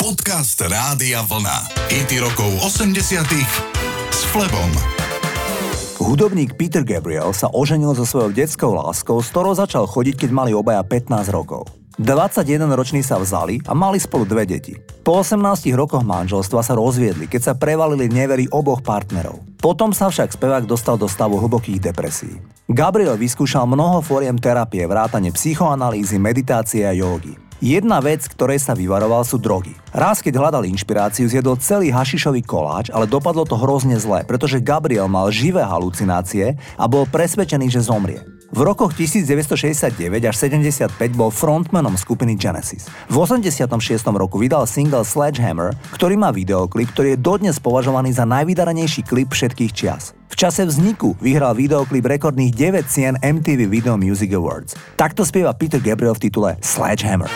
Podcast Rádia Vlna. IT rokov 80 s Flebom. Hudobník Peter Gabriel sa oženil so svojou detskou láskou, s ktorou začal chodiť, keď mali obaja 15 rokov. 21-roční sa vzali a mali spolu dve deti. Po 18 rokoch manželstva sa rozviedli, keď sa prevalili nevery oboch partnerov. Potom sa však spevák dostal do stavu hlbokých depresí. Gabriel vyskúšal mnoho fóriem terapie, vrátane psychoanalýzy, meditácie a jógy. Jedna vec, ktorej sa vyvaroval, sú drogy. Raz, keď hľadal inšpiráciu, zjedol celý hašišový koláč, ale dopadlo to hrozne zle, pretože Gabriel mal živé halucinácie a bol presvedčený, že zomrie. V rokoch 1969 až 75 bol frontmanom skupiny Genesis. V 86. roku vydal single Sledgehammer, ktorý má videoklip, ktorý je dodnes považovaný za najvydaranejší klip všetkých čias. V čase vzniku vyhral videoklip rekordných 9 cien MTV Video Music Awards. Takto spieva Peter Gabriel v titule Sledgehammer.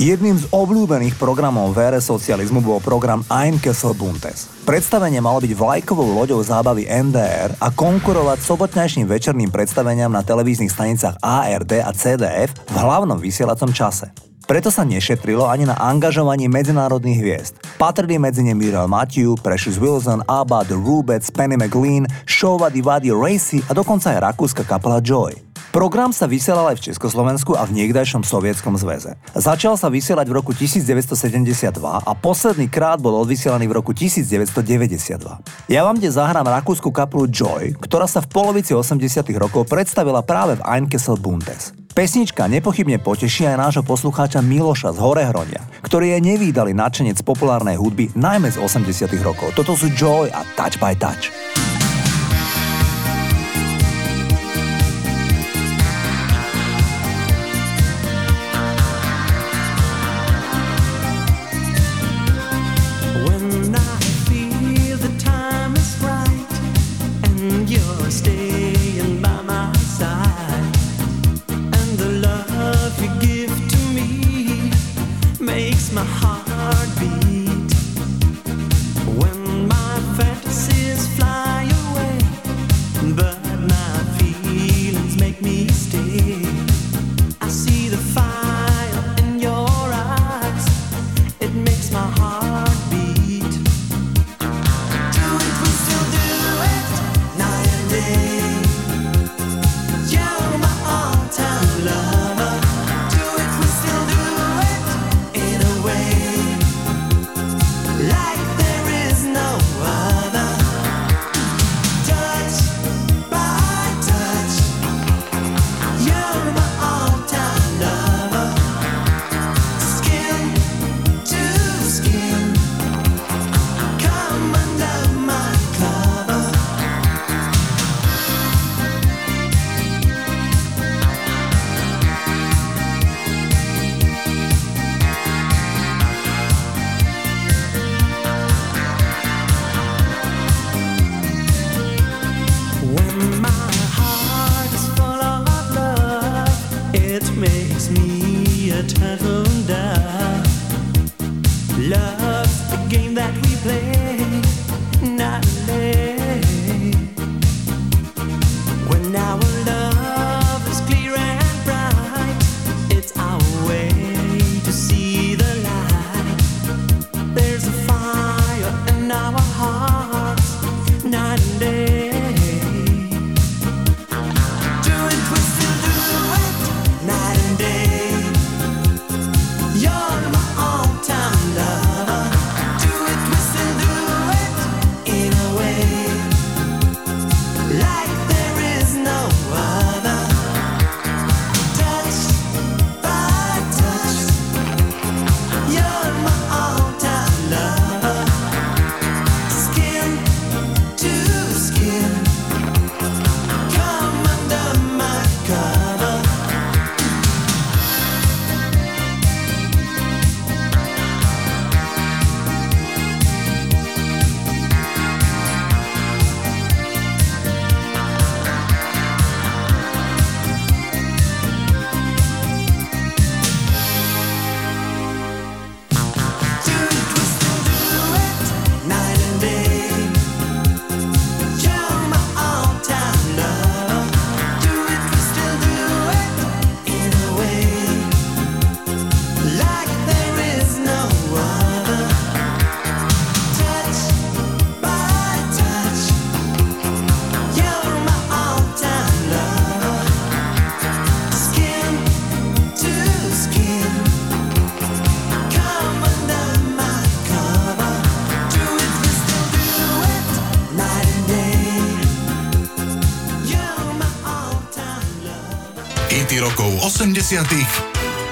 Jedným z obľúbených programov vére socializmu bol program Ein Kessel Buntes. Predstavenie malo byť vlajkovou loďou zábavy NDR a konkurovať sobotnejším večerným predstaveniam na televíznych stanicách ARD a CDF v hlavnom vysielacom čase. Preto sa nešetrilo ani na angažovaní medzinárodných hviezd. Patrili medzi ne Muriel Matthew, Precious Wilson, Abba, The Rubets, Penny McLean, Shova Divadi Racy a dokonca aj rakúska kapela Joy. Program sa vysielal aj v Československu a v niekdajšom sovietskom zväze. Začal sa vysielať v roku 1972 a posledný krát bol odvysielaný v roku 1992. Ja vám dnes zahrám rakúsku kapelu Joy, ktorá sa v polovici 80 rokov predstavila práve v Einkessel Bundes. Pesnička nepochybne poteší aj nášho poslucháča Miloša z Horehronia, ktorý je nevýdali nadšenec populárnej hudby najmä z 80 rokov. Toto sú Joy a Touch by Touch.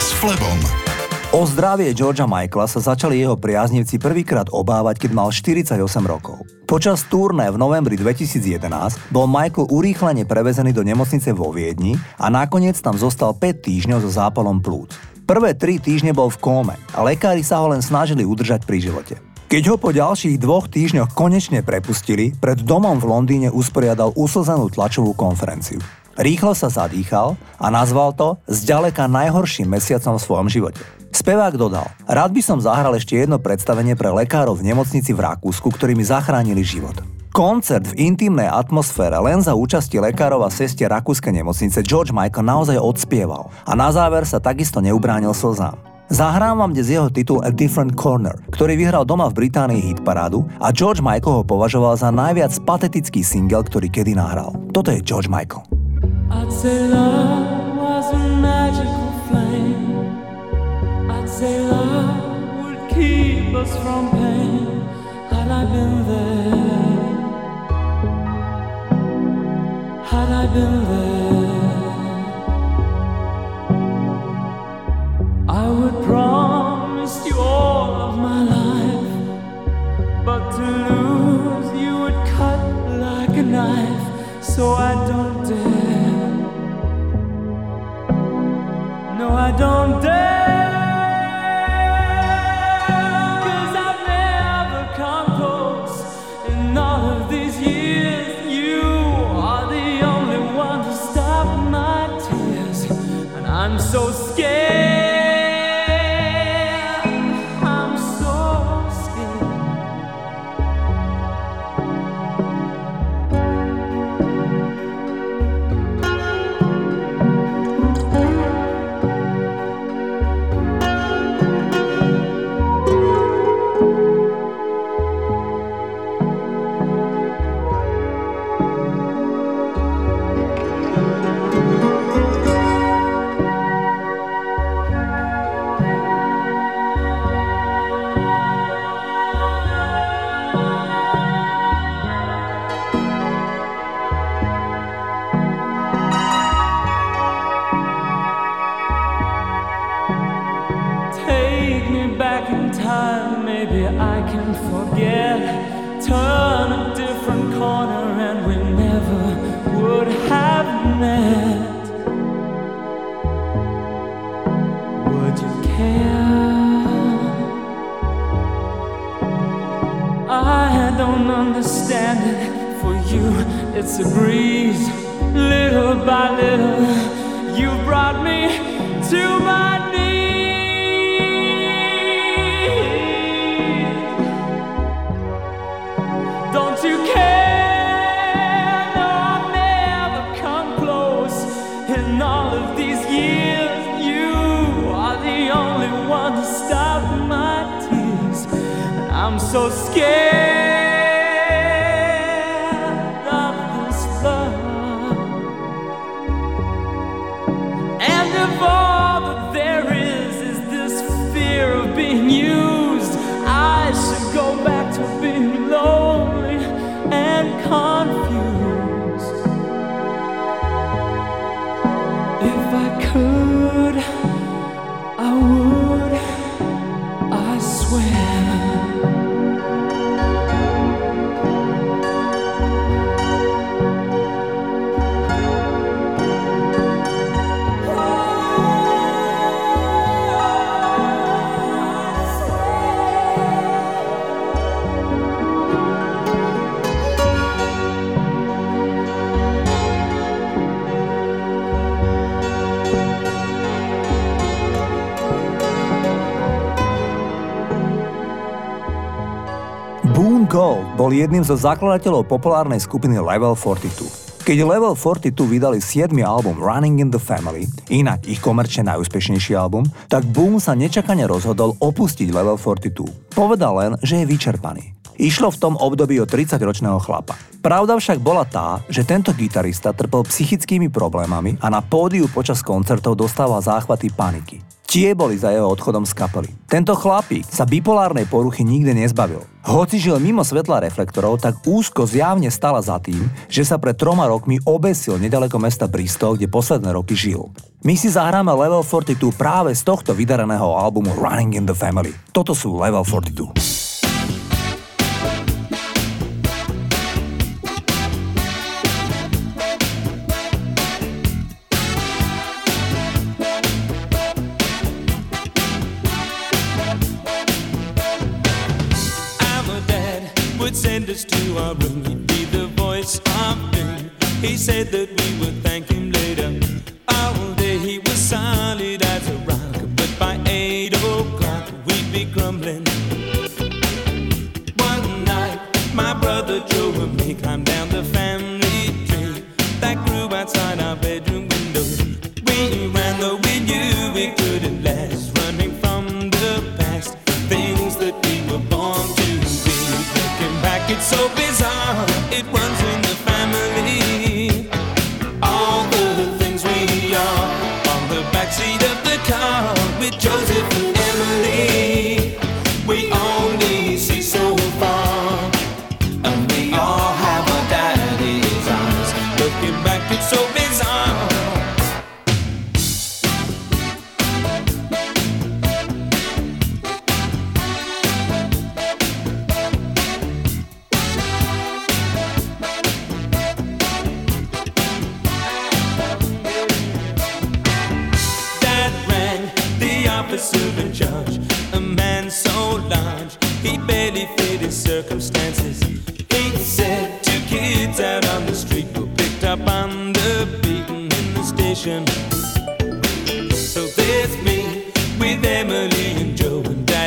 S Flebom. O zdravie Georgia Michaela sa začali jeho priaznivci prvýkrát obávať, keď mal 48 rokov. Počas turné v novembri 2011 bol Michael urýchlene prevezený do nemocnice vo Viedni a nakoniec tam zostal 5 týždňov so zápalom plúc. Prvé 3 týždne bol v kóme a lekári sa ho len snažili udržať pri živote. Keď ho po ďalších dvoch týždňoch konečne prepustili, pred domom v Londýne usporiadal uslzenú tlačovú konferenciu. Rýchlo sa zadýchal a nazval to zďaleka najhorším mesiacom v svojom živote. Spevák dodal, rád by som zahral ešte jedno predstavenie pre lekárov v nemocnici v Rakúsku, ktorí mi zachránili život. Koncert v intimnej atmosfére len za účasti lekárov a sestier rakúskej nemocnice George Michael naozaj odspieval a na záver sa takisto neubránil slzám. Zahrám vám dnes jeho titul A Different Corner, ktorý vyhral doma v Británii hitparádu a George Michael ho považoval za najviac patetický single, ktorý kedy nahral. Toto je George Michael. I'd say love was a magical flame. I'd say love would keep us from pain. Had I been there. Had I been there, I would promise you all of my life, but to lose you would cut like a knife, so I don't maybe I can forget. Turn a different corner and we never would have met. Would you care? I don't understand it. For you, it's a breeze. Little by little, you brought me to my. so scared of this love. And if all that there is is this fear of being used, I should go back to being lonely and confused. If I could. Bol jedným zo zakladateľov populárnej skupiny Level 42. Keď Level 42 vydali 7. album Running in the Family, inak ich komerčne najúspešnejší album, tak Boom sa nečakane rozhodol opustiť Level 42. Povedal len, že je vyčerpaný. Išlo v tom období o 30-ročného chlapa. Pravda však bola tá, že tento gitarista trpel psychickými problémami a na pódiu počas koncertov dostával záchvaty paniky. Tie boli za jeho odchodom z kapely. Tento chlapík sa bipolárnej poruchy nikdy nezbavil. Hoci žil mimo svetla reflektorov, tak úzko zjavne stala za tým, že sa pred troma rokmi obesil nedaleko mesta Bristol, kde posledné roky žil. My si zahráme Level 42 práve z tohto vydareného albumu Running in the Family. Toto sú Level 42.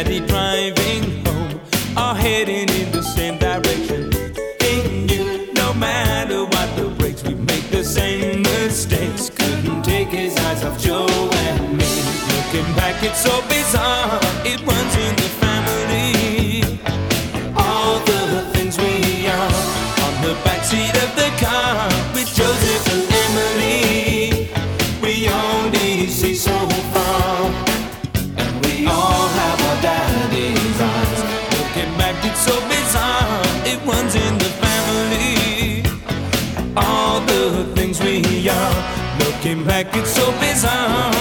daddy driving home are heading in the same direction. In you, no matter what the brakes we make the same mistakes. Couldn't take his eyes off Joe and me. Looking back, it's so bizarre. It runs in came back, it's so bizarre.